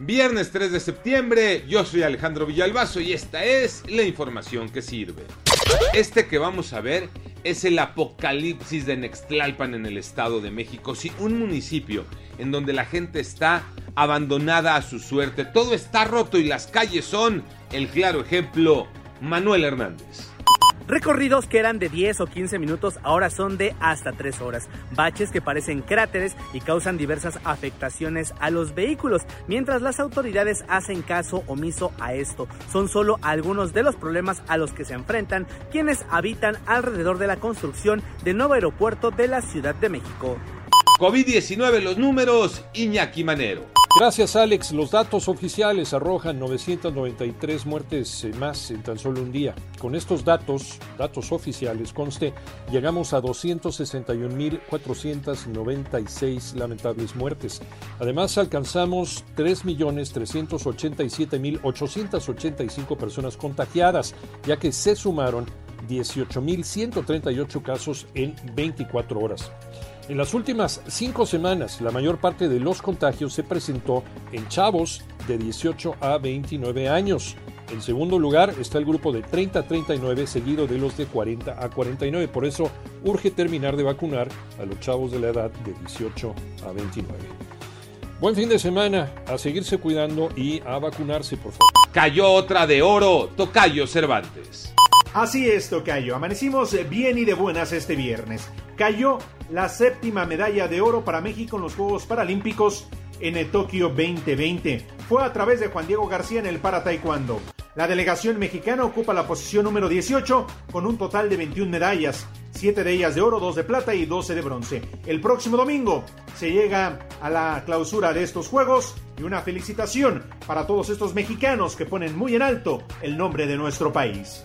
Viernes 3 de septiembre, yo soy Alejandro Villalbazo y esta es la información que sirve. Este que vamos a ver es el apocalipsis de Nextlalpan en el Estado de México. Sí, un municipio en donde la gente está abandonada a su suerte, todo está roto y las calles son el claro ejemplo. Manuel Hernández. Recorridos que eran de 10 o 15 minutos ahora son de hasta 3 horas. Baches que parecen cráteres y causan diversas afectaciones a los vehículos, mientras las autoridades hacen caso omiso a esto. Son solo algunos de los problemas a los que se enfrentan quienes habitan alrededor de la construcción del nuevo aeropuerto de la Ciudad de México. COVID-19 los números, Iñaki Manero. Gracias Alex, los datos oficiales arrojan 993 muertes más en tan solo un día. Con estos datos, datos oficiales, conste, llegamos a 261.496 lamentables muertes. Además alcanzamos 3.387.885 personas contagiadas, ya que se sumaron 18.138 casos en 24 horas. En las últimas cinco semanas, la mayor parte de los contagios se presentó en chavos de 18 a 29 años. En segundo lugar está el grupo de 30 a 39, seguido de los de 40 a 49. Por eso urge terminar de vacunar a los chavos de la edad de 18 a 29. Buen fin de semana, a seguirse cuidando y a vacunarse, por favor. Cayó otra de oro, Tocayo Cervantes. Así es, Tocayo. Amanecimos bien y de buenas este viernes. Cayó la séptima medalla de oro para México en los Juegos Paralímpicos en el Tokio 2020. Fue a través de Juan Diego García en el para taekwondo. La delegación mexicana ocupa la posición número 18 con un total de 21 medallas, 7 de ellas de oro, 2 de plata y 12 de bronce. El próximo domingo se llega a la clausura de estos Juegos y una felicitación para todos estos mexicanos que ponen muy en alto el nombre de nuestro país.